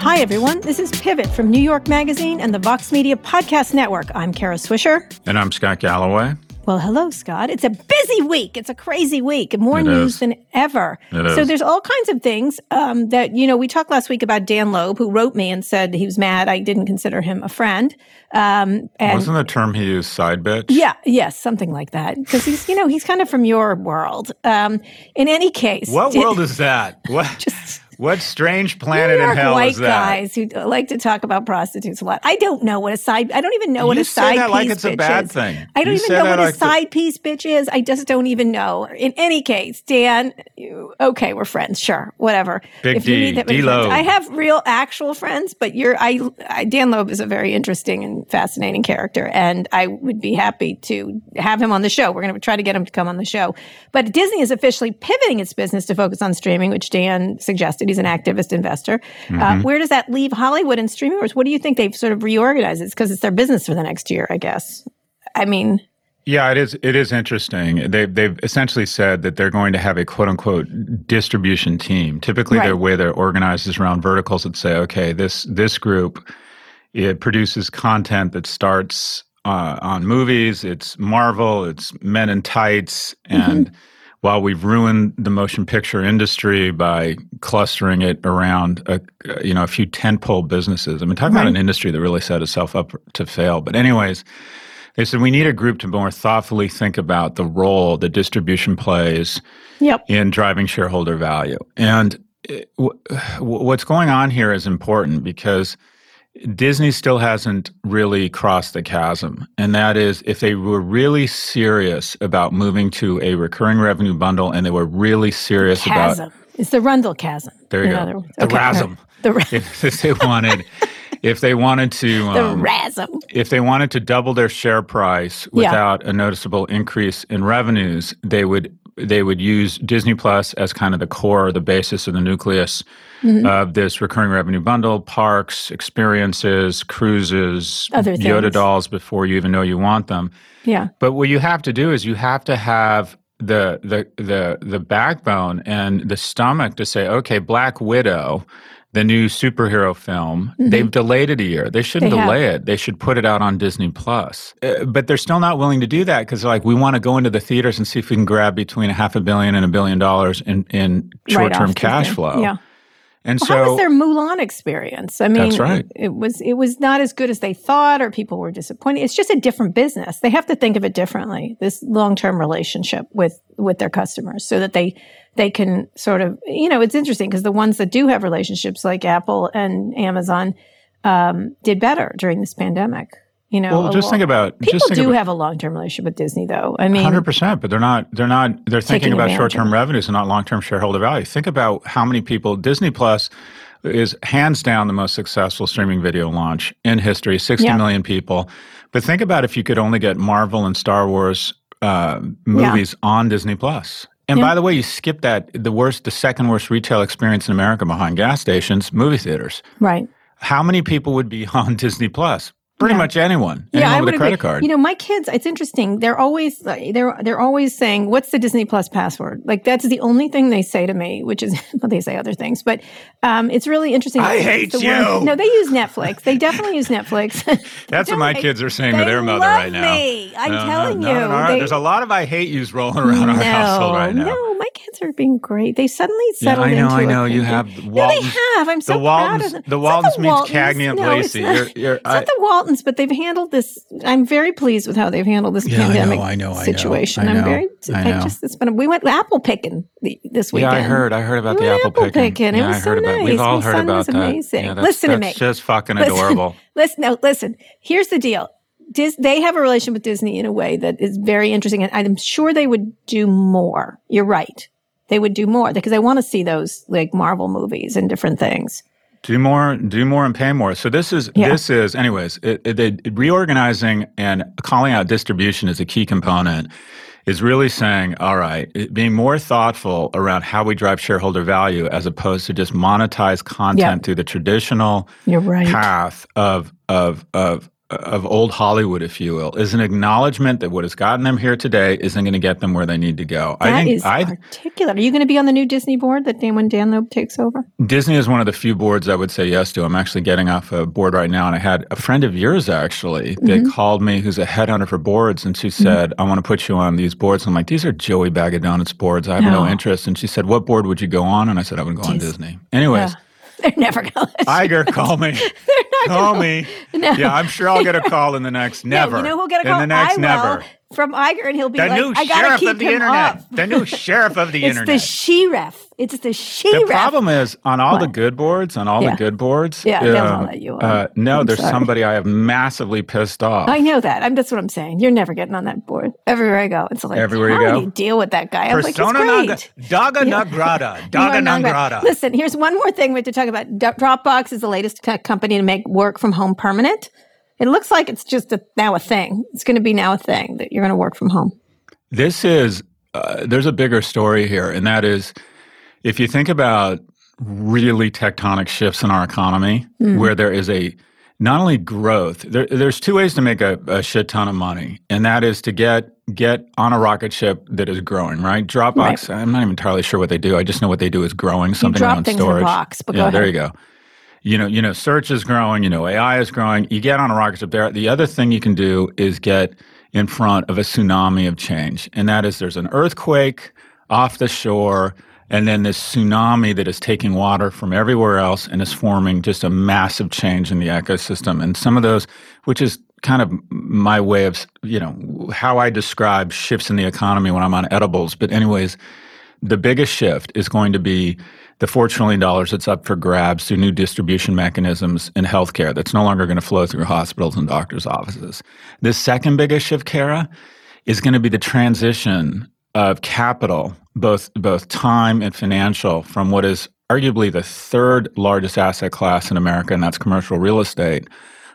Hi, everyone. This is Pivot from New York Magazine and the Vox Media Podcast Network. I'm Kara Swisher. And I'm Scott Galloway. Well, hello, Scott. It's a busy week. It's a crazy week. More It news is. than ever. It so is. there's all kinds of things um, that, you know, we talked last week about Dan Loeb, who wrote me and said he was mad I didn't consider him a friend. Um, and Wasn't the term he used side bitch? yeah, yes, something like that. Because he's, you know, he's kind of from your world. Um, in any case, What did- world is that? What Just- what strange planet in hell white is that? guys who like to talk about prostitutes a lot. I don't know what a side. I don't even know what You a say side that piece like it's a bitch bad is. thing. I don't You even know what a like the- side piece bitch is. I just don't even know. In any case, Dan, you, okay, we're friends. Sure, whatever. Big if you D, need that many D friends. Loeb. I have real actual friends, but you're I, I. Dan Loeb is a very interesting and fascinating character, and I would be happy to have him on the show. We're going to try to get him to come on the show. But Disney is officially pivoting its business to focus on streaming, which Dan suggested. He's an activist investor. Mm-hmm. Uh, where does that leave Hollywood and streaming? Or what do you think they've sort of reorganized? It's because it's their business for the next year, I guess. I mean, Yeah, it is. It is interesting. They've they've essentially said that they're going to have a quote unquote distribution team. Typically, Right. the way they're organized is around verticals that say, okay, this this group it produces content that starts uh, on movies. It's Marvel. It's Men in Tights, and while we've ruined the motion picture industry by clustering it around a you know a few tentpole businesses. I mean, talk about an industry that really set itself up to fail. But anyways. They said we need a group to more thoughtfully think about the role that distribution plays yep. in driving shareholder value. And it- w- w- what's going on here is important because Disney still hasn't really crossed the chasm. And that is if they were really serious about moving to a recurring revenue bundle and they were really serious about Chasm. It's the Rundle chasm. there you go. words. The Okay. RASM. The, ra- if, if they wanted if they wanted to the um, RASM. if they wanted to double their share price Yeah. without a noticeable increase in revenues, they would they would use Disney Plus as kind of the core, the basis of the nucleus Mm-hmm. of this recurring revenue bundle: parks, experiences, cruises, Other Yoda dolls before you even know you want them. Yeah. But what you have to do is you have to have the the the the backbone and the stomach to say, okay, Black Widow, the new superhero film, they've delayed it a year. They shouldn't Mm-hmm. They have. delay it. They should put it out on Disney Plus. Uh, but they're still not willing to do that because like we want to go into the theaters and see if we can grab between a half a billion and a billion dollars in in short term off cash Disney. flow. Yeah. And Well, so how was their Mulan experience? I mean, That's right. it, it was it was not as good as they thought, or people were disappointed. It's just a different business. They have to think of it differently. This long term relationship with with their customers, so that they they can sort of you know it's interesting because the ones that do have relationships like Apple and Amazon um, did better during this pandemic. You know, well, just lo- think about people just think do about, have a long term relationship with Disney, though. I mean, Hundred percent, but they're not. They're not. They're thinking about short-term revenues and not long-term shareholder value. Think about how many people Disney Plus is hands down the most successful streaming video launch in history. Sixty million Yeah. people. But think about if you could only get Marvel and Star Wars uh, movies on Disney Plus. And Yeah. by the way, you skip that the worst, the second worst retail experience in America behind gas stations, movie theaters. right? How many people would be on Disney Plus? Pretty Yeah. much anyone. Yeah, anyone I with a credit agree. card. You know, my kids. It's interesting. They're always they're they're always saying, "What's the Disney Plus password?" Like that's the only thing they say to me. Which is, well, they say other things, but um, it's really interesting. I hate the you. no, they use Netflix. They definitely use Netflix. That's what my Don't- kids are saying to their mother right now. me. I'm No, telling no, you. no, They- There's a lot of I hate yous rolling around our household right now. No, my kids are being great. They suddenly settled Yeah, I know, I know. You have No, they have. I'm so the proud of them. The It's not Waltons means Waltons. Cagney and No, it's Lacey. not. You're, you're, not the Waltons, but they've handled this. I'm very pleased with how they've handled this Yeah, I know, pandemic I know, I know, situation. I am very. I know. just it's been. We went apple picking the, this yeah. I heard. I heard about We the apple, apple picking. picking. It Yeah, was I so heard about. We've all My heard son about was that. amazing. Yeah, that's, Listen to that's me. just fucking Listen. adorable. Listen, no, listen. Here's the deal. Dis- they have a relation with Disney in a way that is very interesting, and I'm sure they would do more. You're right. They would do more because they want to see those like Marvel movies and different things. Do more, do more, and pay more. So this is Yeah. this is, anyways. It, it, it- reorganizing and calling out distribution is a key component. Is really saying, all right, being more thoughtful around how we drive shareholder value as opposed to just monetize content Yeah. through the traditional You're right. path of of of of old Hollywood, if you will, is an acknowledgement that what has gotten them here today isn't going to get them where they need to go. That I think is I, articulate. Are you going to be on the new Disney board that Dan, when Dan Loeb takes over? Disney is one of the few boards I would say yes to. I'm actually getting off a board right now, and I had a friend of yours actually that Mm-hmm. called me, who's a headhunter for boards, and she said, "I want to put you on these boards." I'm like, "These are Joey Bag of Donuts boards. I have no, No. interest." And she said, "What board would you go on?" And I said, "I would go on Disney. Disney." Anyways. Yeah. They're never going to. Iger, call me. call me. Yeah, I'm sure I'll get a call in the next never. you know who'll get a call? in the next I will never. From Iger, and he'll be The like, new "I gotta sheriff keep of the him internet. up." The new sheriff of the It's internet. It's the she-ref. It's the she The problem is on all the good boards, on all Yeah. the good boards. Yeah, they'll um, let you on. Uh, no, I'm there's sorry. somebody I have massively pissed off. I know that. I'm that's what I'm saying. You're never getting on that board. Everywhere I go, it's like Everywhere you how go? do you deal with that guy? I'm Persona like, it's great. Daga Yeah. Nagrada. Daga Nagrada. Listen, here's one more thing we have to talk about. Dropbox is the latest tech company to make work from home permanent. It looks like it's just a, now a thing. It's going to be now a thing that you're going to work from home. This is, uh, there's a bigger story here, and that is if you think about really tectonic shifts in our economy, Hmm. where there is a not only growth, there, there's two ways to make a, a shit ton of money, and that is to get get on a rocket ship that is growing, right? Dropbox, I'm not even entirely sure what they do. I just know what they do is growing something you drop around things in a box, but go yeah, there you go. You know, you know, search is growing. You know, AI is growing. You get on a rocket ship there. The other thing you can do is get in front of a tsunami of change, and that is there's an earthquake off the shore, and then this tsunami that is taking water from everywhere else and is forming just a massive change in the ecosystem. And some of those, which is kind of my way of, you know, how I describe shifts in the economy when I'm on edibles. But anyways, the biggest shift is going to be the $4 trillion that's up for grabs through new distribution mechanisms in healthcare that's no longer going to flow through hospitals and doctors' offices. The second biggest shift, Kara, is going to be the transition of capital, both, both time and financial, from what is arguably the third largest asset class in America, and that's commercial real estate,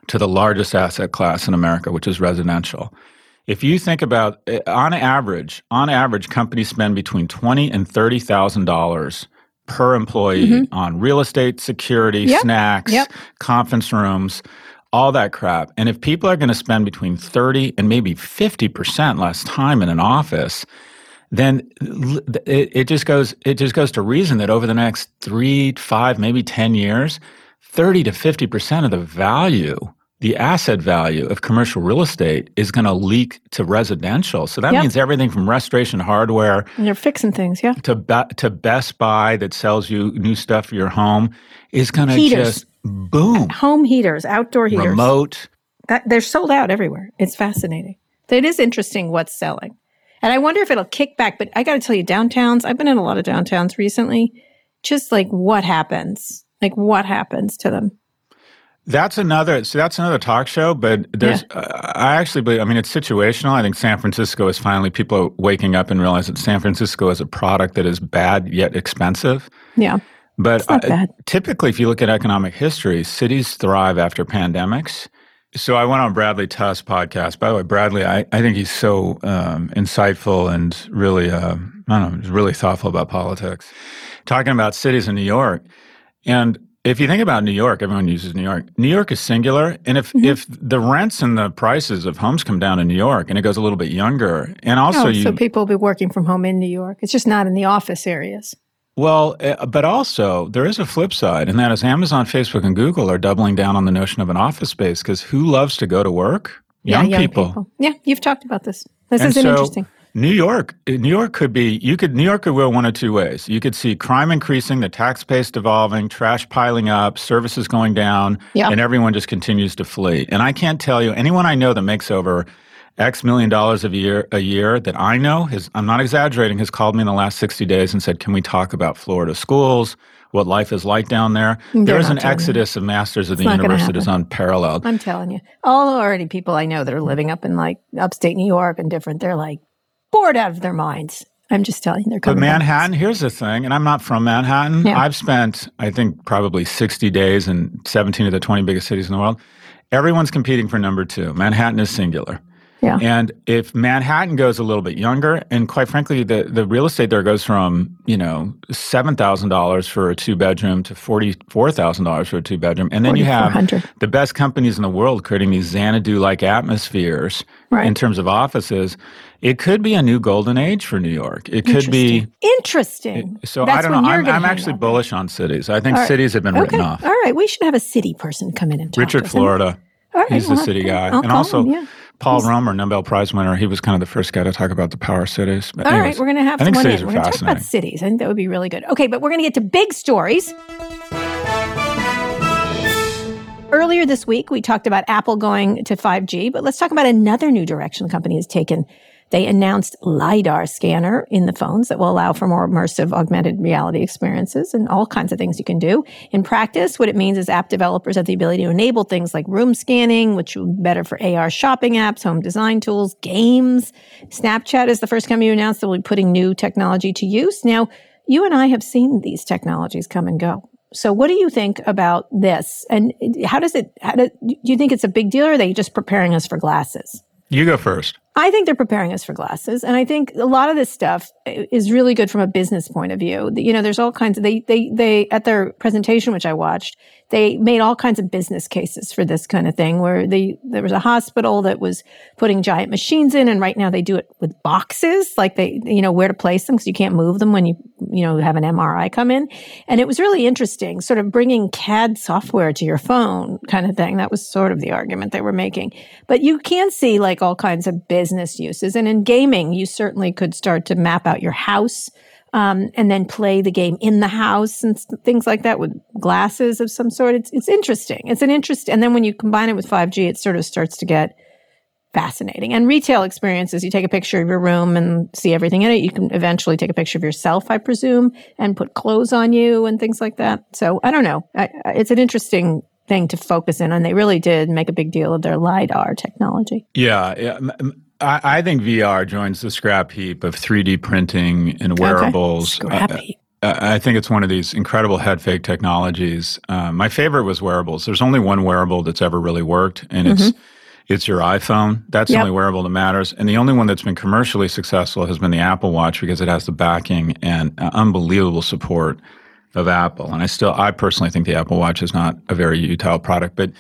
to the largest asset class in America, which is residential. If you think about eh, on average, on average, companies spend between twenty and thirty thousand dollars per employee on real estate, security, Mm-hmm. Yep. snacks, Yep. conference rooms, all that crap. And if people are going to spend between thirty and maybe fifty percent less time in an office, then it, it just goes it just goes to reason that over the next three, five, maybe ten years, thirty to fifty percent of the value, the asset value of commercial real estate is going to leak to residential. So that Yep. means everything from restoration hardware And you're fixing things, yeah. to Be- to Best Buy that sells you new stuff for your home is going to just boom. Home heaters, outdoor heaters. Remote. That, they're sold out everywhere. It's fascinating. It is interesting what's selling. And I wonder if it'll kick back. But I got to tell you, downtowns, I've been in a lot of downtowns recently. Just like what happens? Like what happens to them? That's another. So that's another talk show. But there's. Uh, I actually believe. I mean, it's situational. I think San Francisco is finally people are waking up and realize that San Francisco is a product that is bad yet expensive. Yeah. But uh, typically, if you look at economic history, cities thrive after pandemics. So I went on Bradley Tusk podcast. By the way, Bradley, I, I think he's so um, insightful and really, uh, I don't know, he's really thoughtful about politics. Talking about cities in New York, and if you think about New York, everyone uses New York. New York is singular, and if Mm-hmm. if the rents and the prices of homes come down in New York, and it goes a little bit younger, and also oh, you so people will be working from home in New York. It's just not in the office areas. Well, uh, but also there is a flip side, and that is Amazon, Facebook, and Google are doubling down on the notion of an office space because who loves to go to work? Yeah, Young, people. Yeah, you've talked about this. This And is so interesting. New York, New York could be you could New York could go one of two ways. You could see crime increasing, the tax base devolving, trash piling up, services going down, Yeah. and everyone just continues to flee. And I can't tell you anyone I know that makes over X million dollars a year a year that I know has I'm not exaggerating has called me in the last 60 days and said, "Can we talk about Florida schools?" What life is like down there. They're there is an exodus of masters of the not gonna universe that is unparalleled. I'm telling you, all already people I know that are living up in like upstate New York and different, they're like bored out of their minds. I'm just telling you, they're But coming. back. Manhattan, here's the thing, and I'm not from Manhattan. Yeah. I've spent, I think, probably 60 days in 17 of the 20 biggest cities in the world. Everyone's competing for number two. Manhattan is singular. Yeah. And if Manhattan goes a little bit younger, and quite frankly, the, the real estate there goes from, you know, $7,000 for a two bedroom to $44,000 for a two bedroom. And then you have the best companies in the world creating these Xanadu like atmospheres Right. in terms of offices. It could be a new golden age for New York. It could be. Interesting. So That's I don't know. I'm, I'm actually out. bullish on cities. I think right. cities have been Okay. written off. All right. We should have a city person come in and talk Richard to us. Florida. All right, He's the city guy. I'll and also, him, yeah. Paul Romer, Nobel Prize winner, he was kind of the first guy to talk about the power of cities. But All anyways, right, we're going to have I think cities in. are We're going to talk about cities. I think that would be really good. Okay, but we're going to get to big stories. Earlier this week, we talked about Apple going to 5G, but let's talk about another new direction the company has taken. They announced LiDAR scanner in the phones that will allow for more immersive augmented reality experiences and all kinds of things you can do. In practice, what it means is app developers have the ability to enable things like room scanning, which will be better for AR shopping apps, home design tools, games. Snapchat is the first company to announce that will be putting new technology to use. Now, you and I have seen these technologies come and go. So what do you think about this? And how does it, how do, do you think it's a big deal or are they just preparing us for glasses? You go first. I think they're preparing us for glasses. And I think a lot of this stuff is really good from a business point of view. You know, there's all kinds of, they, they, they, at their presentation, which I watched, they made all kinds of business cases for this kind of thing where they, there was a hospital that was putting giant machines in. And right now they do it with boxes, like they, you know, where to place them because you can't move them when you, you know, have an MRI come in. And it was really interesting, sort of bringing CAD software to your phone kind of thing. That was sort of the argument they were making. But you can see like all kinds of business uses. And in gaming, you certainly could start to map out your house. Um, and then play the game in the house and things like that with glasses of some sort. It's it's interesting. It's an interest, and then when you combine it with five G, it sort of starts to get fascinating. And retail experiences, you take a picture of your room and see everything in it. You can eventually take a picture of yourself, I presume, and put clothes on you and things like that. So I don't know. I, it's an interesting thing to focus in on. They really did make a big deal of their LiDAR technology. Yeah, yeah. I, I think VR joins the scrap heap of 3D printing and wearables. Scrap Uh, heap. uh, I think it's one of these incredible head fake technologies. Uh, my favorite was wearables. There's only one wearable that's ever really worked, and it's it's your iPhone. That's Yep. the only wearable that matters. And the only one that's been commercially successful has been the Apple Watch because it has the backing and uh, unbelievable support of Apple. And I still, I personally think the Apple Watch is not a very utile product, but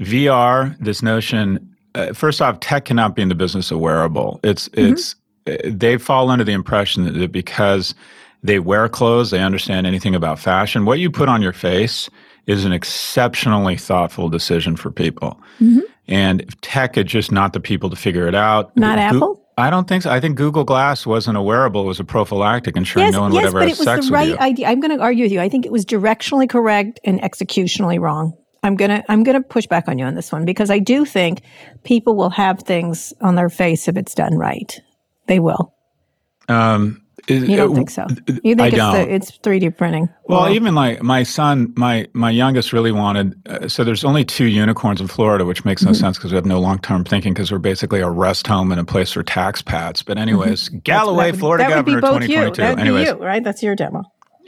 VR, this notion, uh, first off, tech cannot be in the business of wearable. It's it's uh, they fall under the impression that- because they wear clothes, they understand anything about fashion. What you put on your face is an exceptionally thoughtful decision for people. And tech is just not the people to figure it out. Not Goo- Apple? I don't think so. I think Google Glass wasn't a wearable; it was a prophylactic, ensuring Yes, no one yes, would ever but have it was sex the with right you. idea. I'm going to argue with you. I think it was directionally correct and executionally wrong. I'm gonna I'm gonna push back on you on this one because I do think people will have things on their face if it's done right. They will. Um, is- You don't uh, think so? You think I it's don't. the, it's 3D printing? Well, Or- even like my son, my my youngest really wanted. Uh, so there's only two unicorns in Florida, which makes Mm-hmm. no sense because we have no long term thinking because we're basically a rest home and a place for tax pats. But anyways, Galloway, Mm-hmm. that would, Florida that would governor, both you. 2022. That'd anyways, be you, right? That's your demo.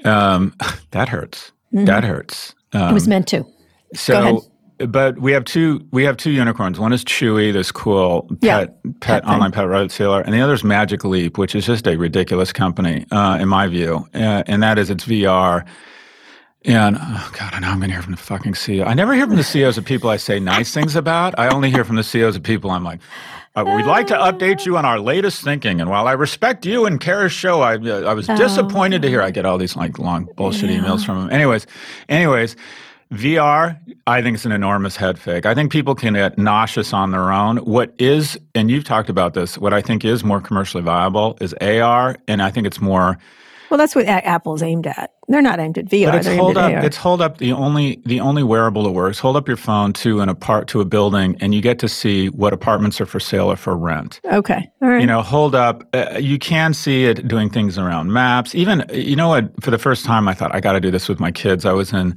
um, that hurts. That hurts. Um, Mm-hmm. It was meant to. So, but we have two. We have two unicorns. One is Chewy, this cool Yeah. pet pet, Pet thing. online pet retailer, and the other is Magic Leap, which is just a ridiculous company uh, in my view. Uh, and that is it's VR. And oh god, I know I'm going to hear from the fucking CEO. I never hear from the CEOs of people I say nice things about. I only hear from the CEOs of people I'm like, uh, we'd like to update you on our latest thinking. And while I respect you and Kara's show, I uh, I was disappointed to hear. I get all these like long bullshit emails from them. Anyways, anyways. VR, I think it's an enormous head fake. I think people can get nauseous on their own. What is, and you've talked about this, what I think is more commercially viable is AR, and I think it's more Well, that's what Apple's aimed at. They're not aimed at VR. but it's hold up. AR. It's hold up. The only the only wearable that works. Hold up your phone to an apart to a building, and you get to see what apartments are for sale or for rent. okay. All right. You know, hold up. Uh, you can see it doing things around maps. Even you know what? For the first time, I thought I got to do this with my kids. I was in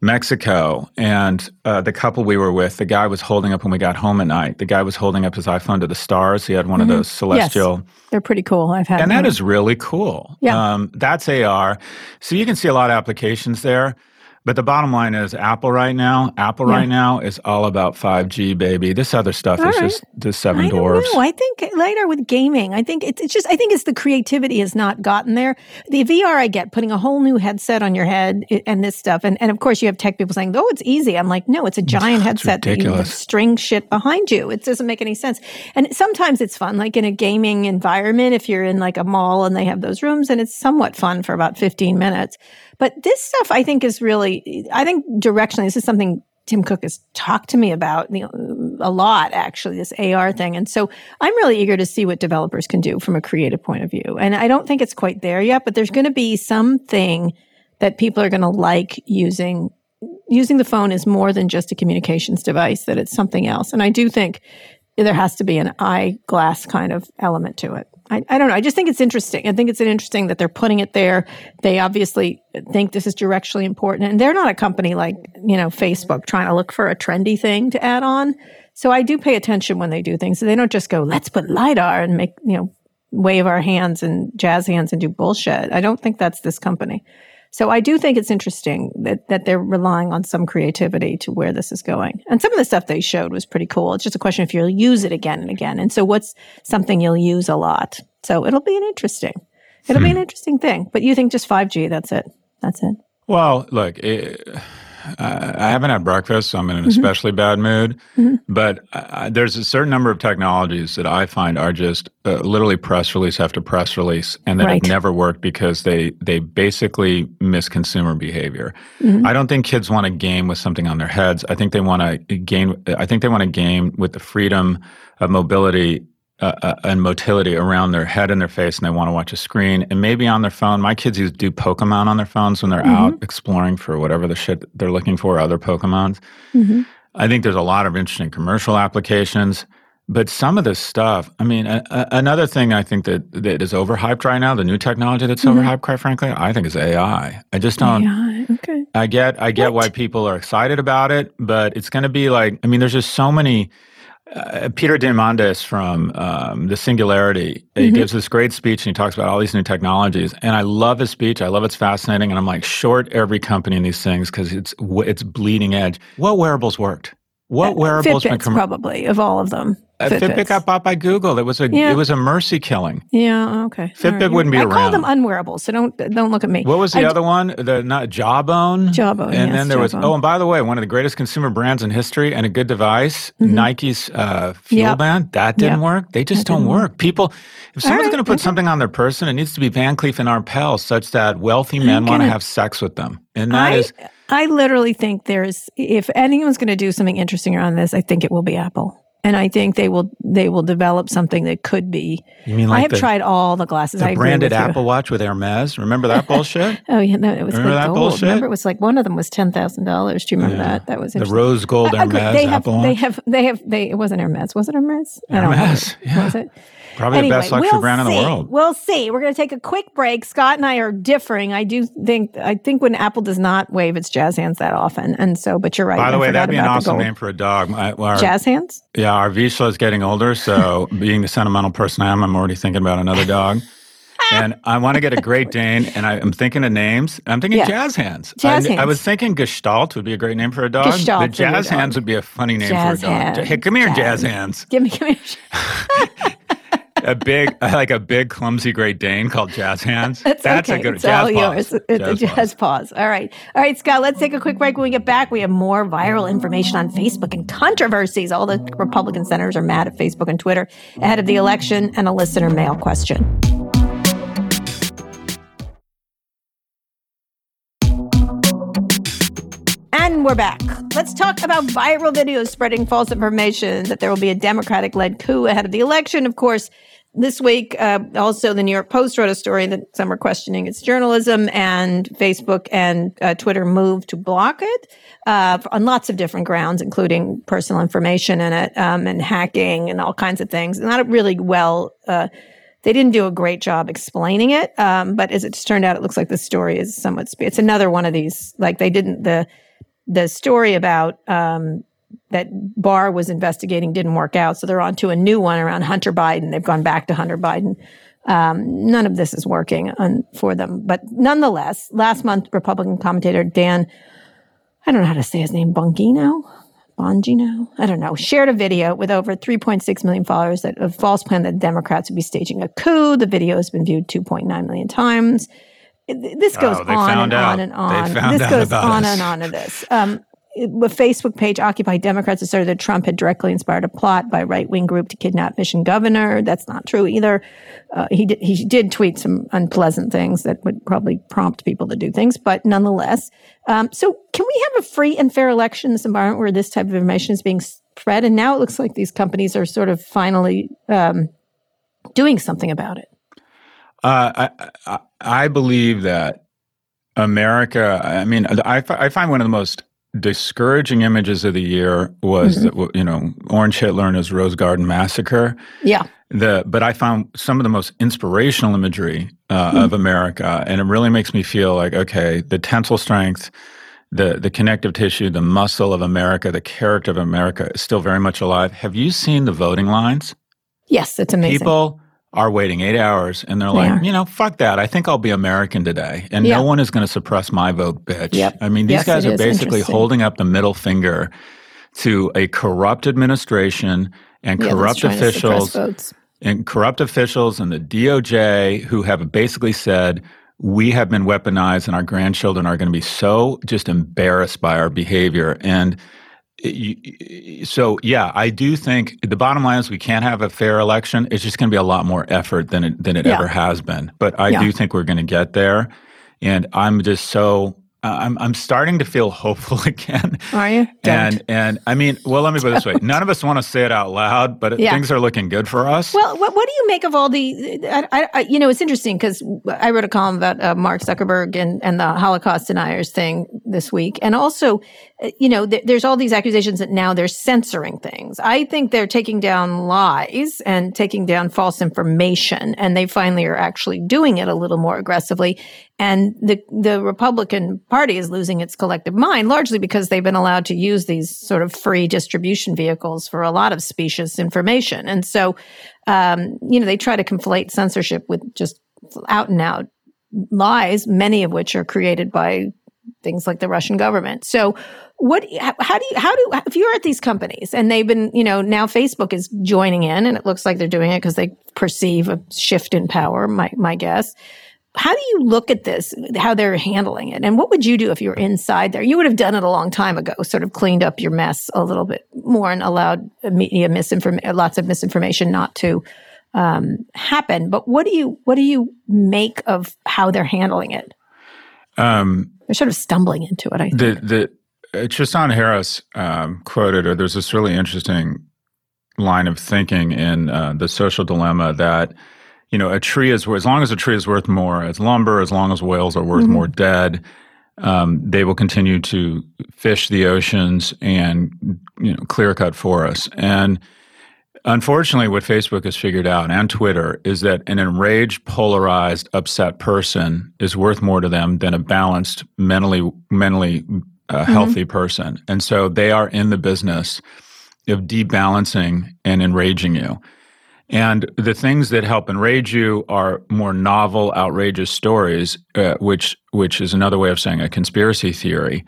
Mexico, and uh, the couple we were with, the guy was holding up when we got home at night. The guy was holding up his iPhone to the stars. He had one of those celestial. They're pretty cool. I've had And that one. is really cool. Yeah. Um, that's AR. So you can see a lot of applications there. But the bottom line is Apple right now, Apple yeah. right now is all about 5G, baby. This other stuff all is right. just the seven I dwarfs. I think later with gaming, I think it's, it's just, I think it's the creativity has not gotten there. The VR I get, putting a whole new headset on your head and this stuff. And, and of course you have tech people saying, oh, it's easy. I'm like, no, it's a giant headset ridiculous. that you string shit behind you. It doesn't make any sense. And sometimes it's fun, like in a gaming environment, if you're in like a mall and they have those rooms and it's somewhat fun for about 15 minutes. But this stuff I think is really, I think directionally, this is something Tim Cook has talked to me about you know, a lot, actually, this AR thing. And so I'm really eager to see what developers can do from a creative point of view. And I don't think it's quite there yet, but there's going to be something that people are going to like using. Using the phone is more than just a communications device, that it's something else. And I do think there has to be an eyeglass kind of element to it. I, I, don't know. I just think it's interesting. I think it's interesting that they're putting it there. They obviously think this is directionally important, and they're not a company like you know Facebook trying to look for a trendy thing to add on. So I do pay attention when they do things. So they don't just go, "Let's put lidar" and make you know wave our hands and jazz hands and do bullshit. I don't think that's this company. So I do think it's interesting that, that they're relying on some creativity to where this is going. And some of the stuff they showed was pretty cool. It's just a question if you'll use it again and again. And so what's something you'll use a lot? So it'll be an interesting, it'll hmm. be an hmm. interesting thing. But you think just 5G, that's it. That's it. Well, look, it, I haven't had breakfast, so I'm in an mm-hmm. especially bad mood. Mm-hmm. But uh, there's a certain number of technologies that I find are just uh, literally press release after press release, and that right. have never worked because they they basically miss consumer behavior. Mm-hmm. I don't think kids want to game with something on their heads. I think they want to game. I think they want to game with the freedom of mobility uh, and motility around their head and their face, and they want to watch a screen and maybe on their phone. My kids use do Pokemon on their phones when they're mm-hmm. out exploring for whatever the shit they're looking for, other Pokemons. Mm-hmm. I think there's a lot of interesting commercial applications. But some of this stuff, I mean, a, a, another thing I think that, that is overhyped right now, the new technology that's mm-hmm. overhyped, quite frankly, I think is AI. I just don't. AI, okay. I get, I get what? why people are excited about it, but it's going to be like, I mean, there's just so many uh, Peter Diamandis from um, The Singularity, mm-hmm. he gives this great speech and he talks about all these new technologies. And I love his speech. I love it's fascinating. And I'm like, short every company in these things because it's it's bleeding edge. What wearables worked? What uh, wearables? Fitbits, com- probably of all of them. Uh, Fitbit got bought by Google. It was a yeah. it was a mercy killing. Yeah. Okay. Fitbit right. wouldn't be I around. I call them unwearables, so don't don't look at me. What was the I other one? The not Jawbone. Jawbone. And yes, then there Jawbone. was oh, and by the way, one of the greatest consumer brands in history and a good device, mm-hmm. Nike's uh, Fuel yep. Band. That didn't yep. work. They just that don't work. work. People, if someone's right. going to put okay. something on their person, it needs to be Van Cleef and Arpels, such that wealthy men want to have sex with them, and that I, is. I literally think there's if anyone's going to do something interesting around this, I think it will be Apple and I think they will they will develop something that could be. You mean like I have the, tried all the glasses. The I branded Apple Watch with Hermes. Remember that bullshit? oh yeah, no, it was remember like that gold. bullshit. Remember, it was like one of them was ten thousand dollars. Do you remember yeah. that? That was the rose gold Hermes they have, Apple They have they have they. It wasn't Hermes. Was it Hermes? Hermes. Yeah. Was it? Probably anyway, the best luxury we'll brand see. in the world. We'll see. We're going to take a quick break. Scott and I are differing. I do think I think when Apple does not wave its jazz hands that often, and so. But you're right. By the I way, that'd be an awesome name for a dog. Our, jazz hands. Yeah, our Vizsla is getting older, so being the sentimental person I am, I'm already thinking about another dog. and I want to get a Great Dane, and I, am thinking of names. I'm thinking yeah. Jazz Hands. Jazz I, Hands. I was thinking Gestalt would be a great name for a dog. Gestalt but Jazz Hands would be a funny name jazz for a dog. Hands. Hey, come here, jazz. Jazz Hands. Give me, give me a big, like a big, clumsy Great Dane called Jazz Hands. That's, That's okay. a good it's jazz all pause. yours. Jazz, jazz pause. pause. All right. All right, Scott, let's take a quick break. When we get back, we have more viral information on Facebook and controversies. All the Republican senators are mad at Facebook and Twitter ahead of the election and a listener mail question. And we're back. Let's talk about viral videos spreading false information that there will be a Democratic led coup ahead of the election. Of course, this week, uh, also the New York Post wrote a story that some are questioning its journalism, and Facebook and uh, Twitter moved to block it uh, on lots of different grounds, including personal information in it um, and hacking and all kinds of things. Not really well. Uh, they didn't do a great job explaining it, um, but as it's turned out, it looks like the story is somewhat. Spe- it's another one of these. Like they didn't the the story about um, that Barr was investigating didn't work out, so they're on to a new one around Hunter Biden. They've gone back to Hunter Biden. Um, none of this is working on, for them, but nonetheless, last month, Republican commentator Dan I don't know how to say his name, Bongino. Bongino, I don't know, shared a video with over 3.6 million followers that a false plan that Democrats would be staging a coup. The video has been viewed 2.9 million times. This goes oh, on and on and on. This goes on us. and on to this. Um, a Facebook page, Occupy Democrats, asserted that Trump had directly inspired a plot by right wing group to kidnap Michigan governor. That's not true either. Uh, he did, he did tweet some unpleasant things that would probably prompt people to do things, but nonetheless. Um, so, can we have a free and fair election in this environment where this type of information is being spread? And now it looks like these companies are sort of finally um, doing something about it. Uh, I, I, I believe that America. I mean, I, I find one of the most discouraging images of the year was mm-hmm. the, you know Orange Hitler and his Rose Garden massacre. Yeah. The but I found some of the most inspirational imagery uh, mm-hmm. of America, and it really makes me feel like okay, the tensile strength, the the connective tissue, the muscle of America, the character of America is still very much alive. Have you seen the voting lines? Yes, it's amazing. People are waiting eight hours and they're like, you know, fuck that. I think I'll be American today. And no one is going to suppress my vote, bitch. Yep. I mean, these yes, guys are basically holding up the middle finger to a corrupt administration and yeah, corrupt officials and corrupt officials and the DOJ who have basically said, we have been weaponized and our grandchildren are going to be so just embarrassed by our behavior. And so yeah, I do think the bottom line is we can't have a fair election. It's just going to be a lot more effort than it than it yeah. ever has been. But I yeah. do think we're going to get there, and I'm just so I'm I'm starting to feel hopeful again. Are you? Don't. And and I mean, well, let me put it this way: none of us want to say it out loud, but yeah. things are looking good for us. Well, what, what do you make of all the? I, I you know, it's interesting because I wrote a column about uh, Mark Zuckerberg and and the Holocaust deniers thing this week, and also, uh, you know, th- there's all these accusations that now they're censoring things. I think they're taking down lies and taking down false information, and they finally are actually doing it a little more aggressively. And the, the Republican Party is losing its collective mind largely because they've been allowed to use these sort of free distribution vehicles for a lot of specious information. And so, um, you know, they try to conflate censorship with just out and out lies, many of which are created by things like the Russian government. So, what, how do you, how do, if you're at these companies and they've been, you know, now Facebook is joining in and it looks like they're doing it because they perceive a shift in power, my, my guess how do you look at this, how they're handling it? And what would you do if you were inside there? You would have done it a long time ago, sort of cleaned up your mess a little bit more and allowed media misinformation, lots of misinformation not to um, happen. But what do you, what do you make of how they're handling it? Um, they're sort of stumbling into it, I think. The, the, uh, Tristan Harris um, quoted, or there's this really interesting line of thinking in uh, The Social Dilemma that – you know, a tree is as long as a tree is worth more as lumber, as long as whales are worth mm-hmm. more dead, um, they will continue to fish the oceans and you know clear cut forests. And unfortunately, what Facebook has figured out and Twitter is that an enraged, polarized, upset person is worth more to them than a balanced, mentally mentally uh, mm-hmm. healthy person. And so they are in the business of debalancing and enraging you. And the things that help enrage you are more novel, outrageous stories, uh, which which is another way of saying a conspiracy theory.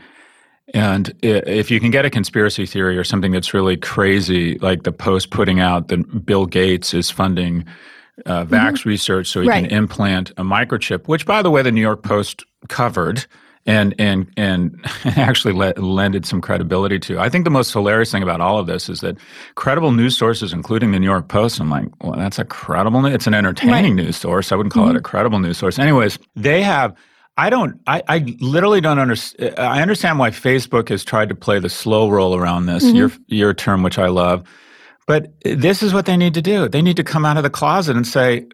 And if you can get a conspiracy theory or something that's really crazy, like the Post putting out that Bill Gates is funding uh, vax mm-hmm. research so he right. can implant a microchip, which, by the way, the New York Post covered and and and actually le- lended some credibility to. I think the most hilarious thing about all of this is that credible news sources, including the New York Post, I'm like, well, that's a credible. It's an entertaining right. news source. I wouldn't call mm-hmm. it a credible news source. Anyways, they have. I don't. I, I literally don't understand. I understand why Facebook has tried to play the slow roll around this. Mm-hmm. Your your term, which I love. But this is what they need to do. They need to come out of the closet and say,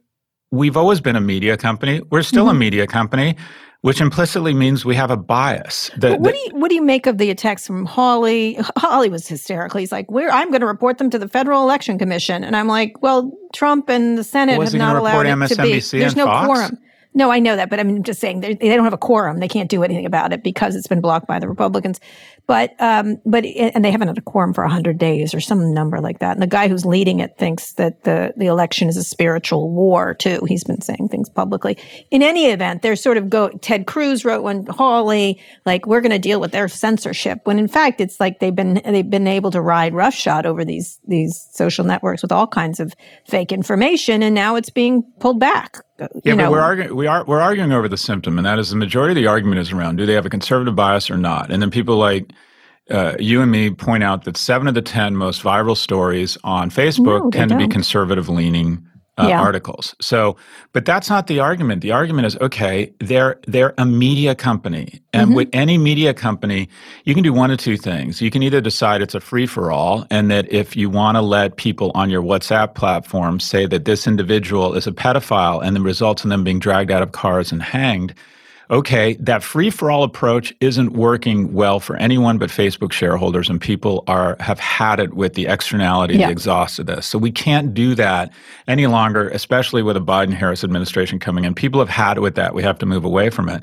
we've always been a media company. We're still mm-hmm. a media company which implicitly means we have a bias. The, what do you what do you make of the attacks from Hawley? Hawley was hysterical. He's like, "We're I'm going to report them to the Federal Election Commission," and I'm like, "Well, Trump and the Senate have not allowed it to be. There's no Fox? quorum. No, I know that, but I'm just saying they don't have a quorum. They can't do anything about it because it's been blocked by the Republicans. But um, but and they haven't had a quorum for hundred days or some number like that. And the guy who's leading it thinks that the the election is a spiritual war too. He's been saying things publicly. In any event, they're sort of go. Ted Cruz wrote one. Hawley like we're going to deal with their censorship. When in fact it's like they've been they've been able to ride roughshod over these these social networks with all kinds of fake information, and now it's being pulled back. Yeah, know, but we're arguing we are we're arguing over the symptom, and that is the majority of the argument is around do they have a conservative bias or not, and then people like uh, you and me point out that seven of the 10 most viral stories on Facebook no, tend don't. to be conservative leaning uh, yeah. articles. So, but that's not the argument. The argument is okay, they're they're a media company, and mm-hmm. with any media company, you can do one of two things. You can either decide it's a free for all, and that if you want to let people on your WhatsApp platform say that this individual is a pedophile, and the results in them being dragged out of cars and hanged, okay, that free for all approach isn't working well for anyone but Facebook shareholders, and people are have had it with the externality, yeah. the exhaust of this. So we can't do that any longer, especially with a Biden Harris administration coming in. People have had it with that. We have to move away from it.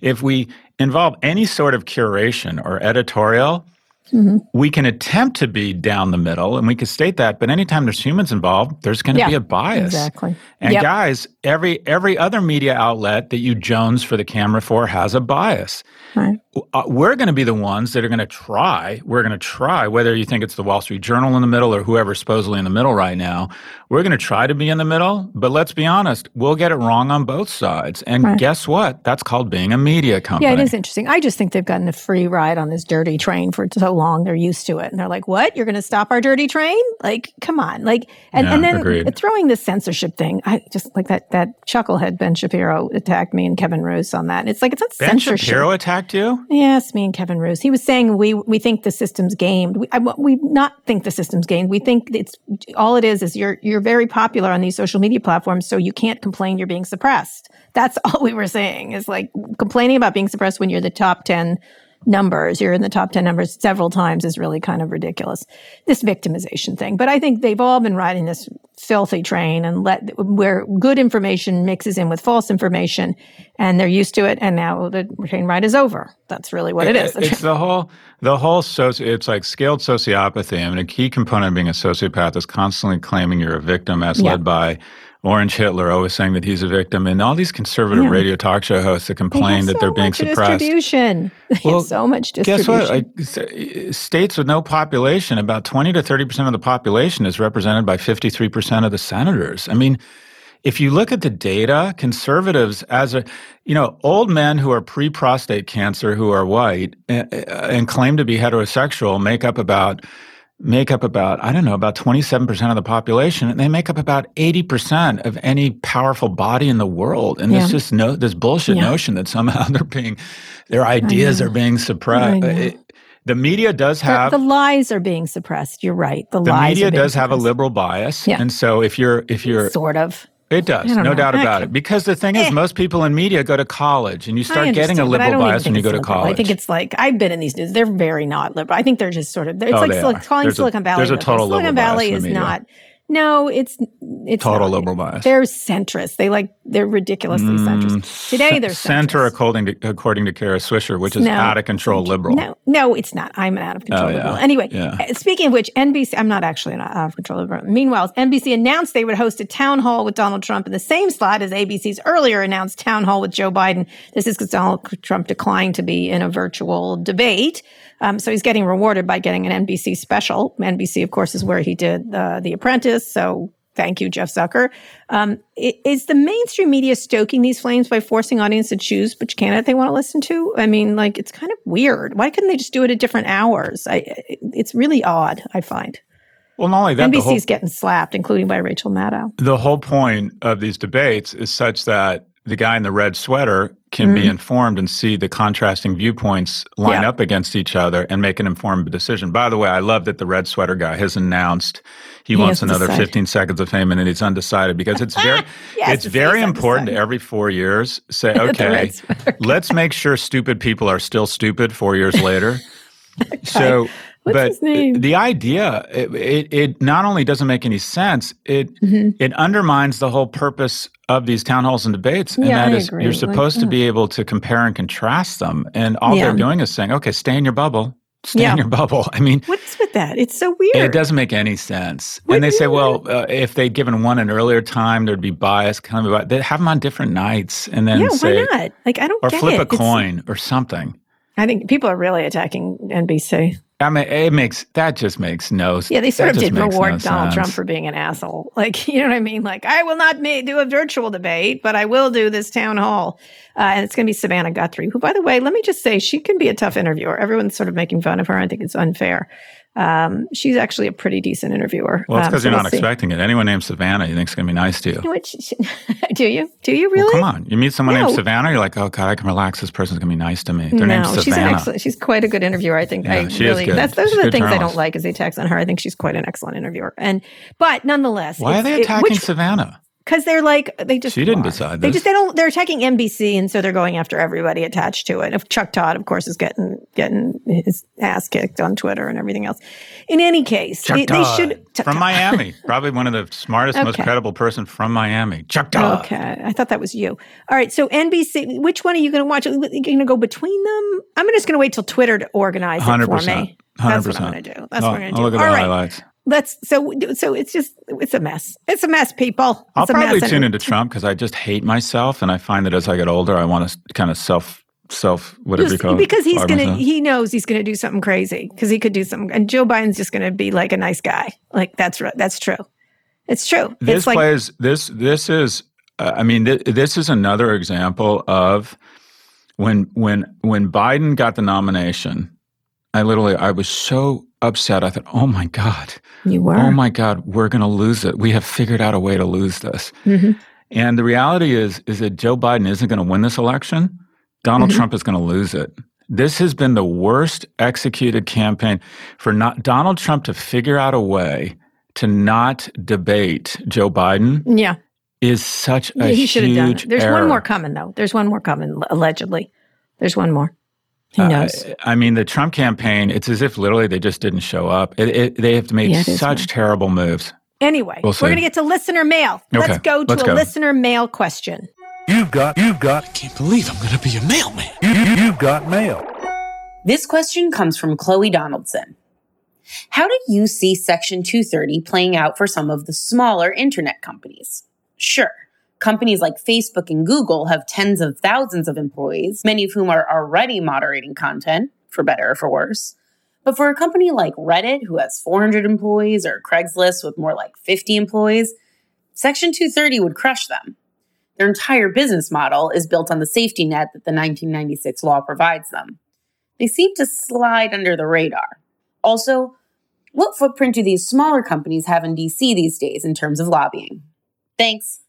If we involve any sort of curation or editorial, Mm-hmm. We can attempt to be down the middle and we can state that, but anytime there's humans involved, there's going to yeah, be a bias. Exactly. And yep. guys, every every other media outlet that you Jones for the camera for has a bias. Right. Uh, we're going to be the ones that are going to try. We're going to try, whether you think it's the Wall Street Journal in the middle or whoever's supposedly in the middle right now. We're going to try to be in the middle, but let's be honest, we'll get it wrong on both sides. And right. guess what? That's called being a media company. Yeah, it is interesting. I just think they've gotten a free ride on this dirty train for so long. They're used to it, and they're like, "What? You're going to stop our dirty train? Like, come on!" Like, and, yeah, and then agreed. throwing the censorship thing. I just like that. That chucklehead Ben Shapiro attacked me and Kevin Roose on that. And it's like it's not ben censorship. Shapiro attacked you. Yes, me and Kevin Roose. He was saying we we think the system's gamed. We, I, we not think the system's gamed. We think it's all it is is you're you're very popular on these social media platforms, so you can't complain you're being suppressed. That's all we were saying is like complaining about being suppressed when you're the top ten numbers, you're in the top 10 numbers several times is really kind of ridiculous. This victimization thing. But I think they've all been riding this filthy train and let where good information mixes in with false information and they're used to it and now the train ride is over. That's really what it, it is. it's the whole the whole soci- it's like scaled sociopathy. I mean a key component of being a sociopath is constantly claiming you're a victim as yeah. led by Orange Hitler always saying that he's a victim, and all these conservative yeah. radio talk show hosts that complain that they're being suppressed. Distribution. Well, so much distribution. Guess what? Like, states with no population, about twenty to thirty percent of the population is represented by fifty-three percent of the senators. I mean, if you look at the data, conservatives as a you know old men who are pre-prostate cancer who are white and, eh, eh, and claim to be heterosexual make up about make up about, I don't know, about 27% of the population, and they make up about 80% of any powerful body in the world. And yeah. there's just no, this bullshit yeah. notion that somehow they're being, their ideas are being suppressed. Uh, it, the media does have the, the, lies are being suppressed. You're right. The, the media does suppressed. have a liberal bias, yeah. and so if you're if you're sort of it does, no know. doubt about it. Because the thing is, eh. most people in media go to college, and you start getting a liberal bias when you go to college. I think it's like I've been in these news; they're very not liberal. I think they're just sort of. It's oh, like, like calling there's Silicon a, Valley. There's a total Silicon Valley is not. No, it's it's total not. liberal bias. They're centrist. They like they're ridiculously mm, centrist. Today they're center centrist. according to according to Kara Swisher, which is no, out of control liberal. No, no, it's not. I'm an out of control oh, liberal. Yeah. Anyway, yeah. Uh, speaking of which, NBC. I'm not actually an out of control liberal. Meanwhile, NBC announced they would host a town hall with Donald Trump in the same slot as ABC's earlier announced town hall with Joe Biden. This is because Donald Trump declined to be in a virtual debate. Um, so he's getting rewarded by getting an NBC special. NBC, of course, is where he did uh, The Apprentice. So Thank you, Jeff Zucker. Um, is the mainstream media stoking these flames by forcing audience to choose which candidate they want to listen to? I mean, like, it's kind of weird. Why couldn't they just do it at different hours? I, it's really odd, I find. Well, not only that, NBC's whole, getting slapped, including by Rachel Maddow. The whole point of these debates is such that the guy in the red sweater can mm-hmm. be informed and see the contrasting viewpoints line yeah. up against each other and make an informed decision. By the way, I love that the red sweater guy has announced he, he wants another 15 seconds of fame and he's undecided because it's very it's very important to every 4 years say okay, let's make sure stupid people are still stupid 4 years later. so What's but his name? the idea it, it, it, not only doesn't make any sense, it mm-hmm. it undermines the whole purpose of these town halls and debates, and Yeah, that I is agree. you're Like, supposed to yeah. be able to compare and contrast them, and all Yeah. they're doing is saying, "Okay, stay in your bubble, stay Yeah. in your bubble." I mean, What is with that? It's so weird. it doesn't make any sense. What and they say, well, uh, if they'd given one an earlier time, there'd be bias. Kind of, they have them on different nights, and then yeah, say, why not? Like I don't or get flip it. a It's- coin or something. I think people are really attacking NBC. I mean, it makes that just makes no. Sense. Yeah, they sort of did reward no Donald Trump for being an asshole. Like, you know what I mean? Like, I will not ma- do a virtual debate, but I will do this town hall. Uh, and it's going to be Savannah Guthrie, who, by the way, let me just say, she can be a tough interviewer. Everyone's sort of making fun of her. I think it's unfair. Um, she's actually a pretty decent interviewer. Well, it's Um, because so you're we'll not see. expecting it. Anyone named Savannah, you think is going to be nice to you. You know what? She- she- do you? Do you Well, really? come on. You meet someone No. named Savannah, you're like, oh, God, I can relax. This person's going to be nice to me. Their no, name's Savannah. she's excellent. She's quite a good interviewer. I think. Yeah, I she is really. good. That's those She's are the things I don't like as they attacks on her. I think she's quite an excellent interviewer. And but nonetheless, Why are they attacking Savannah? Because they're like they just She didn't are. decide They just they don't. They're attacking NBC, and so they're going after everybody attached to it. If Chuck Todd, of course, is getting getting his ass kicked on Twitter and everything else. In any case, Chuck they, they should Chuck from Todd. Miami. Probably one of the smartest, most credible person from Miami. Chuck Todd. Okay, I thought that was you. All right, so NBC, which one are you going to watch? Are you going to go between them? I'm just going to wait till Twitter to organize it for 100%. me. That's what 100%. I'm going to do. That's I'll, what I'm going to I'll do. look at All the right, highlights. Let's. So so it's just it's a mess. It's a mess, people. I'll It's a probably mess. tune into Trump because I just hate myself, and I find that as I get older, I want to kind of self self whatever you call it. because he's gonna myself. he knows he's gonna do something crazy because he could do something and joe biden's just gonna be like a nice guy like that's right that's true it's true this it's like plays this this is uh, i mean th- this is another example of when when when biden got the nomination i literally i was so upset. I thought oh my god. You were. Oh my god we're going to lose it. We have figured out a way to lose this. Mhm. and the reality is is that joe biden isn't going to win this election. Donald Mhm. trump is going to lose it. This has been the worst executed campaign for not donald trump to figure out a way to not debate joe biden yeah. is such a he should have huge done it. there's error. one more coming though. There's one more coming allegedly. There's one more who Uh, knows I mean, the Trump campaign, it's as if literally they just didn't show up. It, it, they have made Yeah, such weird. terrible moves. anyway we'll we're gonna get to listener mail Okay, let's go to let's a go. listener mail question You've got, you've got, Can't believe I'm going to be a mailman. you, you, you've got mail. This question comes from Chloe Donaldson. How do you see Section 230 playing out for some of the smaller internet companies? Sure, companies like Facebook and Google have tens of thousands of employees, many of whom are already moderating content, for better or for worse. But for a company like Reddit, who has 400 employees, or Craigslist with more like 50 employees, Section 230 would crush them. Their entire business model is built on the safety net that the 1996 law provides them they seem to slide under the radar. Also, what footprint do these smaller companies have in DC these days in terms of lobbying? Thanks.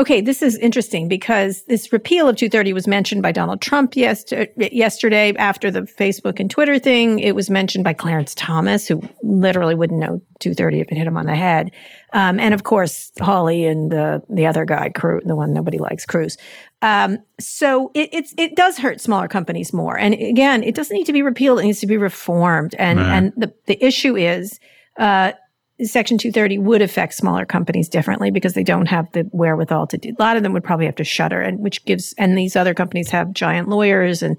Okay, this is interesting because this repeal of 230 was mentioned by Donald Trump yester- yesterday after the Facebook and Twitter thing. It was mentioned by Clarence Thomas, who literally wouldn't know 230 if it hit him on the head. Um, and of course, Hawley and the, the other guy, Cruz, the one nobody likes, Cruz. Um, so it, it's, it does hurt smaller companies more. And again, it doesn't need to be repealed. It needs to be reformed. And, and the, the issue is, uh, Section 230 would affect smaller companies differently because they don't have the wherewithal to do. A lot of them would probably have to shutter, and which gives, and these other companies have giant lawyers and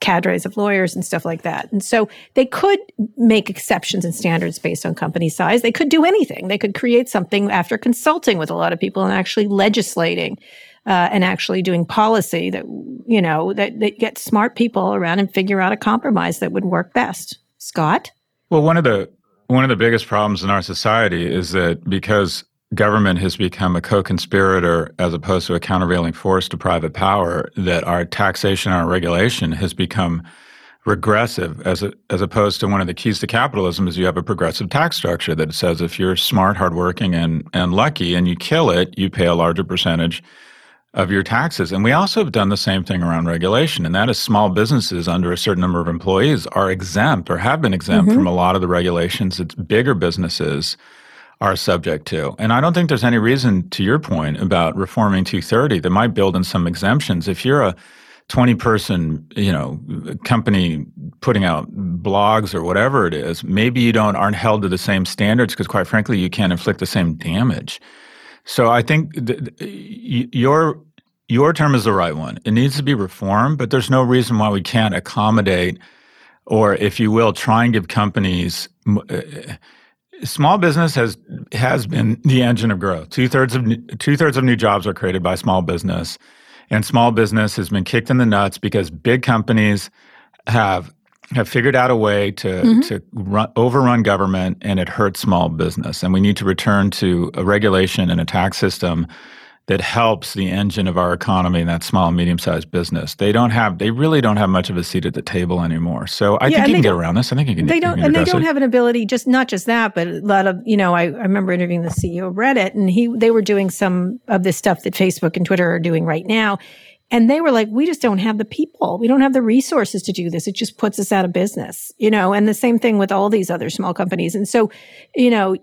cadres of lawyers and stuff like that. And so they could make exceptions and standards based on company size. They could do anything. They could create something after consulting with a lot of people and actually legislating. Uh, and actually doing policy that you know that, that gets smart people around and figure out a compromise that would work best. Scott, Well, one of the one of the biggest problems in our society is that because government has become a co-conspirator as opposed to a countervailing force to private power, that our taxation our regulation has become regressive as a, as opposed to one of the keys to capitalism is you have a progressive tax structure that says if you're smart, hardworking, and and lucky, and you kill it, you pay a larger percentage of your taxes. And we also have done the same thing around regulation, and that is small businesses under a certain number of employees are exempt or have been exempt mm-hmm. from a lot of the regulations that bigger businesses are subject to. And I don't think there's any reason, to your point about reforming 230, that might build in some exemptions. If you're a 20 person, you know, company putting out blogs or whatever it is, maybe you don't aren't held to the same standards because quite frankly, you can't inflict the same damage. So I think th- th- your your term is the right one. It needs to be reformed, but there's no reason why we can't accommodate, or if you will, try and give companies. Uh, small business has has been the engine of growth. Two thirds of two thirds of new jobs are created by small business, and small business has been kicked in the nuts because big companies have have figured out a way to mm-hmm. to run, overrun government, and it hurts small business. And we need to return to a regulation and a tax system that helps the engine of our economy, and that small and medium sized business. They don't have, they really don't have much of a seat at the table anymore. So I yeah, think you can get around this. I think you can. They don't, can and they don't it. have an ability. Just not just that, but a lot of, you know, I, I remember interviewing the CEO of Reddit, and he, they were doing some of this stuff that Facebook and Twitter are doing right now and they were like, we just don't have the people. We don't have the resources to do this. It just puts us out of business, you know, and the same thing with all these other small companies. And so, you know,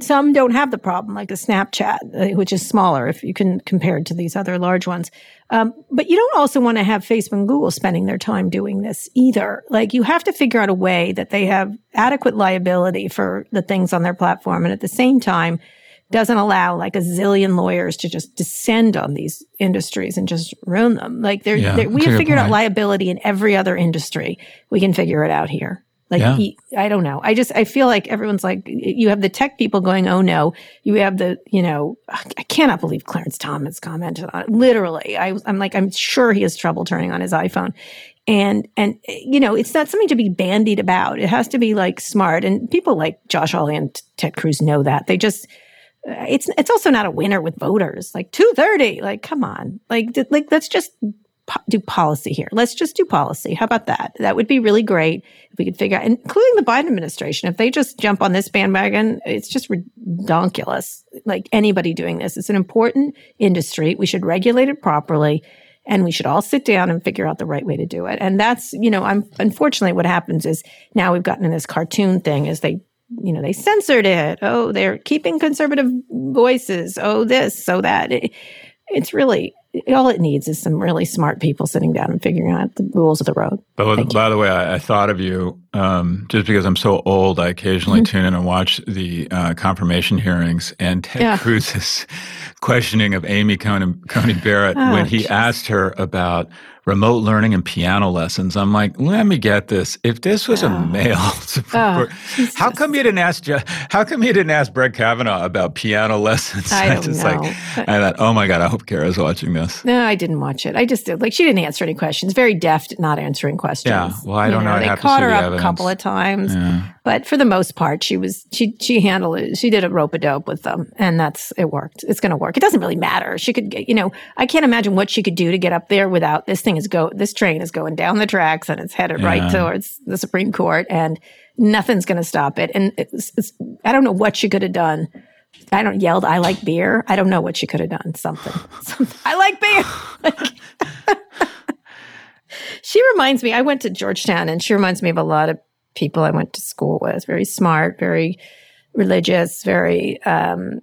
some don't have the problem like a Snapchat, uh, which is smaller if you can compare it to these other large ones. Um, but you don't also want to have Facebook and Google spending their time doing this either. Like you have to figure out a way that they have adequate liability for the things on their platform. And at the same time, doesn't allow like a zillion lawyers to just descend on these industries and just ruin them. Like they're, yeah, they're we have figured out liability in every other industry. We can figure it out here. Like yeah. he, I don't know. I just I feel like everyone's like you have the tech people going, oh no. You have the you know I cannot believe Clarence Thomas commented on it. Literally, I, I'm like I'm sure he has trouble turning on his iPhone, and and you know it's not something to be bandied about. It has to be like smart. And people like Josh Hawley and Ted Cruz know that. They just it's it's also not a winner with voters. Like 230, like come on. Like like let's just po- do policy here. Let's just do policy. How about that? That would be really great if we could figure out including the Biden administration. If they just jump on this bandwagon, it's just redonkulous. Like anybody doing this. It's an important industry. We should regulate it properly and we should all sit down and figure out the right way to do it. And that's, you know, I'm unfortunately what happens is now we've gotten in this cartoon thing is they you know, they censored it. Oh, they're keeping conservative voices. Oh, this, so that. It, it's really all it needs is some really smart people sitting down and figuring out the rules of the road. But by the way, I, I, thought of you um, just because I'm so old. I occasionally mm-hmm. tune in and watch the uh, confirmation hearings, and Ted yeah. Cruz's questioning of Amy Coney, Coney Barrett oh, when he geez. asked her about remote learning and piano lessons. I'm like, let me get this. If this was oh. a male oh, how come you didn't ask? How come you didn't ask Brett Kavanaugh about piano lessons? I, I just know. like, I thought, oh my god, I hope Kara's watching this. No, I didn't watch it. I just did. Like, she didn't answer any questions. Very deft at not answering questions. Yeah. Well, I don't you know. know. They caught her up a couple of times, yeah. but for the most part, she was she she handled it. She did a rope a dope with them, and that's it worked. It's going to work. It doesn't really matter. She could, you know, I can't imagine what she could do to get up there without this thing is go. This train is going down the tracks and it's headed yeah. right towards the Supreme Court, and nothing's going to stop it. And it's, it's, I don't know what she could have done. I don't yelled. I like beer. I don't know what she could have done. Something. Something. I like beer. she reminds me. I went to Georgetown, and she reminds me of a lot of people I went to school with. Very smart, very religious, very. Um,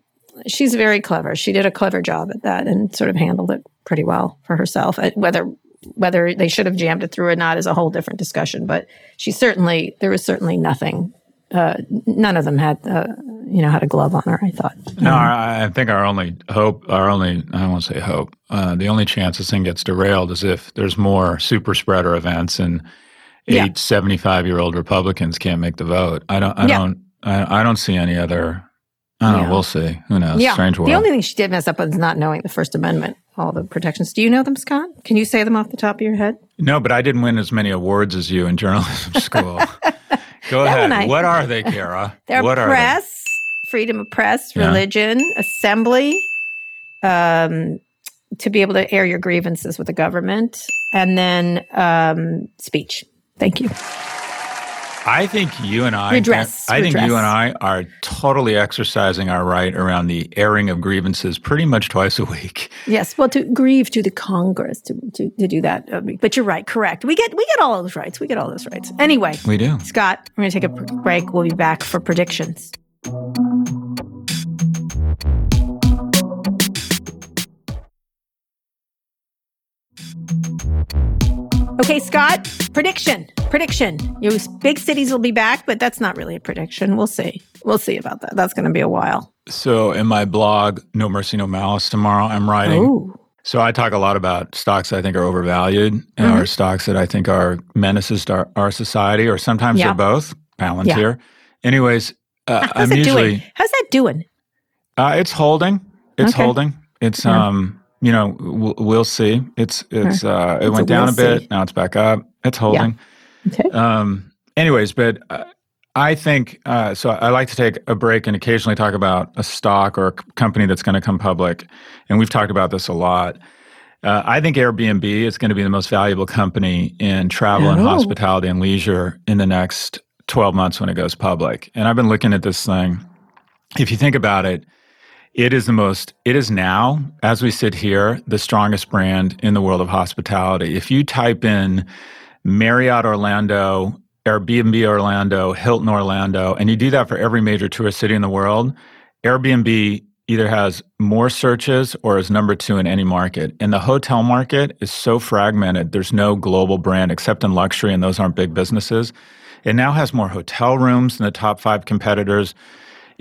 she's very clever. She did a clever job at that and sort of handled it pretty well for herself. Uh, whether whether they should have jammed it through or not is a whole different discussion. But she certainly, there was certainly nothing. Uh, none of them had, uh, you know, had a glove on her. I thought. No, I, I think our only hope, our only, I to say hope, uh, the only chance this thing gets derailed is if there's more super spreader events and eight yeah. 75 year old Republicans can't make the vote. I don't, I yeah. don't, I, I don't see any other I don't know. We'll see. Who knows? Yeah. Strange world. The only thing she did mess up was not knowing the First Amendment, all the protections. Do you know them, Scott? Can you say them off the top of your head? No, but I didn't win as many awards as you in journalism school. Go ahead. I, what are they, Kara? They're what press, freedom of press, religion, yeah. assembly, um, to be able to air your grievances with the government, and then um, speech. Thank you. I think you and I, redress. I think redress. you and I are totally exercising our right around the airing of grievances pretty much twice a week. Yes, well, to grieve to the Congress to, to, to do that. But you're right, correct. We get we get all those rights. We get all those rights. Anyway, we do. Scott, we're going to take a break. We'll be back for predictions. Okay, Scott, prediction. Prediction. Your big cities will be back, but that's not really a prediction. We'll see. we'll see about that. That's going to be a while. So in my blog, No Mercy, No Malice, tomorrow, I'm writing. Oh, So I talk a lot about stocks I think are overvalued and Mm-hmm. or stocks that I think are menaces to our, our society, or sometimes Yeah. they're both. Balance Yeah. here. Anyways, uh, how's I'm it usually doing? How's that doing? uh, it's holding. It's Okay. holding. It's Yeah. um, you know, we'll, we'll see. It's it's uh, it It's a went down we'll a bit. see. Now it's back up. It's holding. Okay. Um, anyways, but uh, I think uh, so. I like to take a break and occasionally talk about a stock or a company that's going to come public, and we've talked about this a lot. Uh, I think Airbnb is going to be the most valuable company in travel and Oh. hospitality and leisure in the next 12 months when it goes public. And I've been looking at this thing. If you think about it, it is the most, it is now, as we sit here, the strongest brand in the world of hospitality. If you type in Marriott Orlando, Airbnb Orlando, Hilton Orlando, and you do that for every major tourist city in the world, Airbnb either has more searches or is number two in any market. And the hotel market is so fragmented, there's no global brand except in luxury, and those aren't big businesses. It now has more hotel rooms than the top five competitors.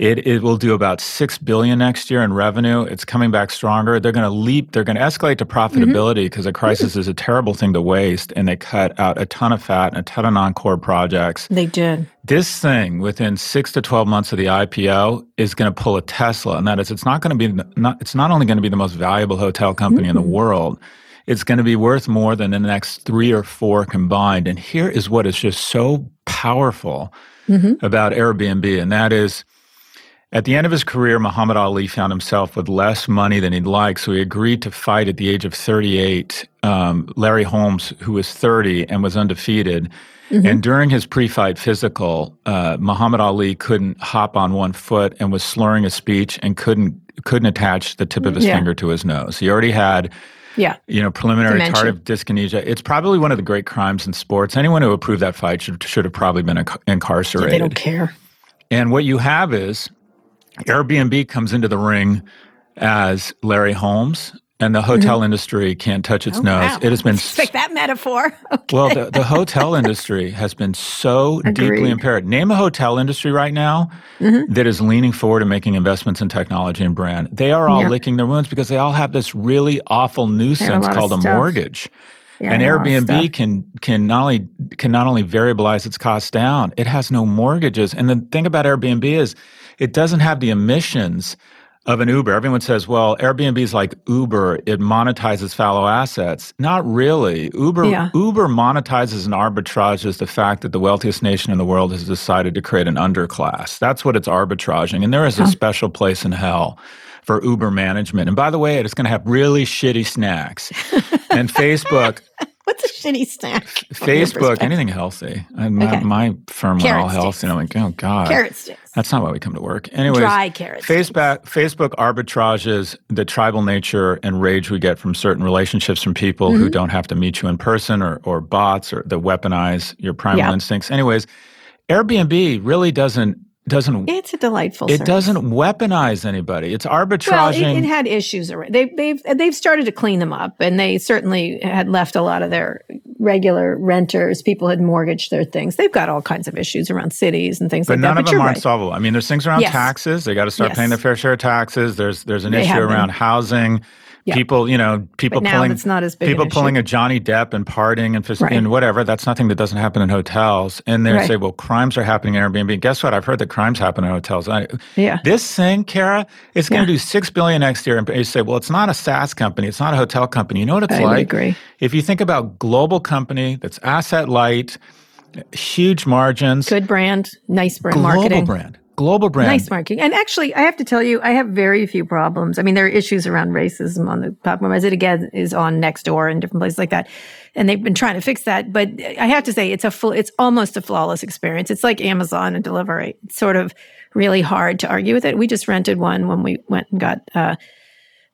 It, it will do about six billion next year in revenue. It's coming back stronger. They're going to leap. They're going to escalate to mm-hmm. profitability because a crisis is a terrible thing to waste, and they cut out a ton of fat and a ton of non-core projects. They did. This thing within six to twelve months of the IPO is going to pull a Tesla, and that is, it's not going to be not. It's not only going to be the most valuable hotel company in the mm-hmm. world. It's going to be worth more than the next three or four combined. And here is what is just so powerful mm-hmm. about Airbnb, and that is at the end of his career, Muhammad Ali found himself with less money than he'd like, so he agreed to fight at the age of 38 um, Larry Holmes, who was 30 and was undefeated. And during his pre-fight physical, uh, Muhammad Ali couldn't hop on one foot and was slurring his speech and couldn't couldn't attach the tip of his Yeah. finger to his nose. He already had Yeah. you know, preliminary Dementia. tardive dyskinesia. It's probably one of the great crimes in sports. Anyone who approved that fight should should have probably been inc- incarcerated. They don't care. And what you have is Airbnb comes into the ring as Larry Holmes, and the hotel industry can't touch its nose. Mm-hmm. Oh, Wow. It has been Pick that metaphor. Okay. well, the, the hotel industry has been so deeply impaired. Name a hotel industry right now Mm-hmm. that is leaning forward and making investments in technology and brand. They are all Yeah. licking their wounds because they all have this really awful nuisance of called a mortgage. Yeah, and a Airbnb can can not only can not only variabilize its costs down, it has no mortgages. And the thing about Airbnb is it doesn't have the emissions of an Uber. Everyone says, well, Airbnb is like Uber, it monetizes fallow assets. Not really. Uber Yeah. Uber monetizes and arbitrages the fact that the wealthiest nation in the world has decided to create an underclass. That's what it's arbitraging. And there is a special place in hell for Uber management. And by the way, it's going to have really shitty snacks. and Facebook What's a shitty snack? Facebook, anything healthy. I, my, Okay. my firm went all healthy, and I'm like, oh god, Carrot sticks. That's not why we come to work. Anyways, Dry carrot sticks. Facebook, Facebook arbitrages the tribal nature and rage we get from certain relationships from people Mm-hmm. who don't have to meet you in person, or or bots, or that weaponize your primal Yeah. instincts. Anyways, Airbnb really doesn't doesn't It's a delightful. it service. doesn't weaponize anybody. It's Well, arbitraging. it, it had issues. around They, they've they've started to clean them up, and they certainly had left a lot of their regular renters. People had mortgaged their things. They've got all kinds of issues around cities and things But like none that. of but them you're aren't right. solvable. I mean, there's things around Yes. taxes. They got to start Yes. paying their fair share of taxes. There's there's an They issue around housing. Yeah. People, you know, people pulling it's not as big people pulling a Johnny Depp and partying and, Right. and whatever. That's nothing that doesn't happen in hotels. And they Right. say, well, crimes are happening in Airbnb. Guess what? I've heard that crimes happen in hotels. I, Yeah. This thing, Kara, it's going Yeah. to do six billion next year. And you say, well, it's not a SaaS company. It's not a hotel company. You know what it's I like? agree. If you think about global company that's asset light, huge margins, Good brand, nice brand global marketing. brand, global brand. Nice marketing. And actually, I have to tell you, I have very few problems. I mean, there are issues around racism on the platform, as it again is on Nextdoor and different places like that. And they've been trying to fix that. But I have to say, it's a full, it's almost a flawless experience. It's like Amazon and delivery. It's sort of really hard to argue with it. We just rented one when we went and got uh,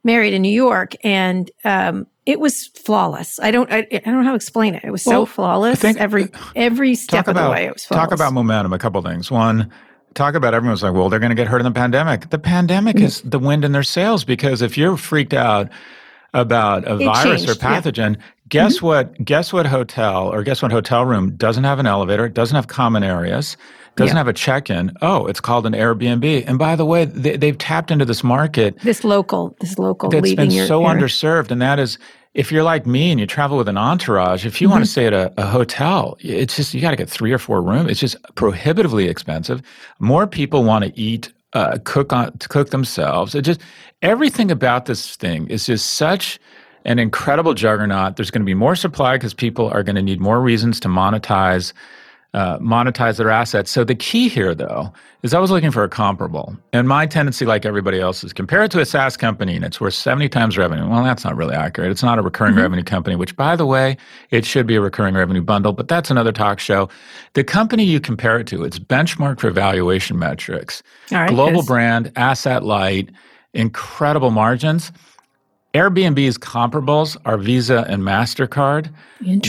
married in New York, and um, it was flawless. I don't, I, I don't know how to explain it. It was Well, so flawless. think- every every step talk of about the way, it was flawless. talk about momentum. A couple things. One, talk about everyone's like, well, they're going to get hurt in the pandemic. The pandemic Mm-hmm. is the wind in their sails because if you're freaked out about a It virus or changed, yeah. Mm-hmm. pathogen, guess what? Guess what hotel or guess what hotel room doesn't have an elevator, doesn't have common areas, doesn't Yeah. have a check-in. Oh, it's called an Airbnb. And by the way, they, they've tapped into this market This local, this local that's been so area. underserved, and that is if you're like me and you travel with an entourage, if you want to stay at a, a hotel, it's just you got to get three or four rooms. It's just prohibitively expensive. More people want to eat, uh, cook on to cook themselves. It just everything about this thing is just such an incredible juggernaut. There's going to be more supply because people are going to need more reasons to monetize uh, monetize their assets. So the key here, though, is I was looking for a comparable, and my tendency, like everybody else, is compare it to a SaaS company, and it's worth seventy times revenue. Well, that's not really accurate. It's not a recurring revenue company, which, by the way, it should be a recurring revenue bundle, but that's another talk show. The company you compare it to, it's benchmarked for valuation metrics, right, global yes. brand, asset light, incredible margins. Airbnb's comparables are Visa and MasterCard,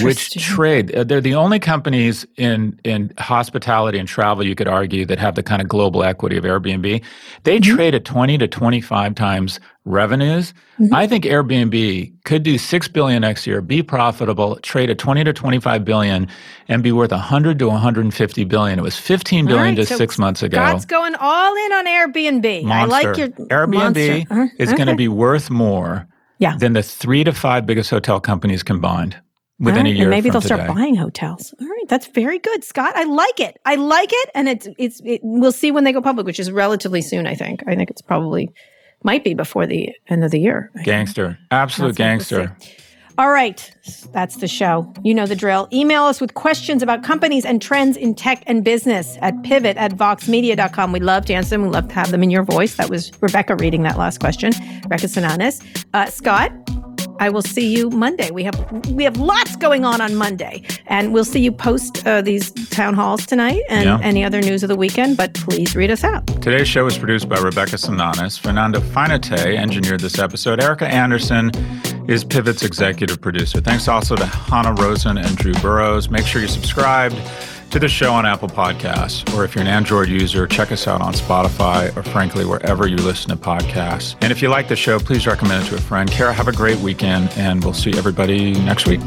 which trade. uh, They're the only companies in, in hospitality and travel, you could argue, that have the kind of global equity of Airbnb. They Mm-hmm. trade at 20 to 25 times revenues. Mm-hmm. I think Airbnb could do 6 billion next year, be profitable, trade at 20 to 25 billion, and be worth 100 to 150 billion. It was 15 billion right, just so six months ago. Scott's going all in on Airbnb. I like your Airbnb. Uh-huh, is going to be worth more Yeah. than the three to five biggest hotel companies combined within All a year. And maybe they'll start buying hotels. All right, that's very good, Scott. I like it. I like it, and it's it's. It, we'll see when they go public, which is relatively soon. I think. I think it's probably might be before the end of the year. Gangster, absolute That's what we'll gangster. All right, that's the show. You know the drill. Email us with questions about companies and trends in tech and business at pivot at voxmedia.com. We love to answer them. We love to have them in your voice. That was Rebecca reading that last question. Rebecca Sananis. Uh, Scott, I will see you Monday. We have we have lots going on on Monday, and we'll see you post uh, these town halls tonight and Yeah. any other news of the weekend. But please read us out. Today's show was produced by Rebecca Sananis. Fernando Finate engineered this episode. Erica Anderson is Pivot's executive producer. Thanks also to Hannah Rosen and Drew Burrows. Make sure you're subscribed to the show on Apple Podcasts, or if you're an Android user, check us out on Spotify or frankly, wherever you listen to podcasts. And if you like the show, please recommend it to a friend. Kara, have a great weekend, and we'll see everybody next week.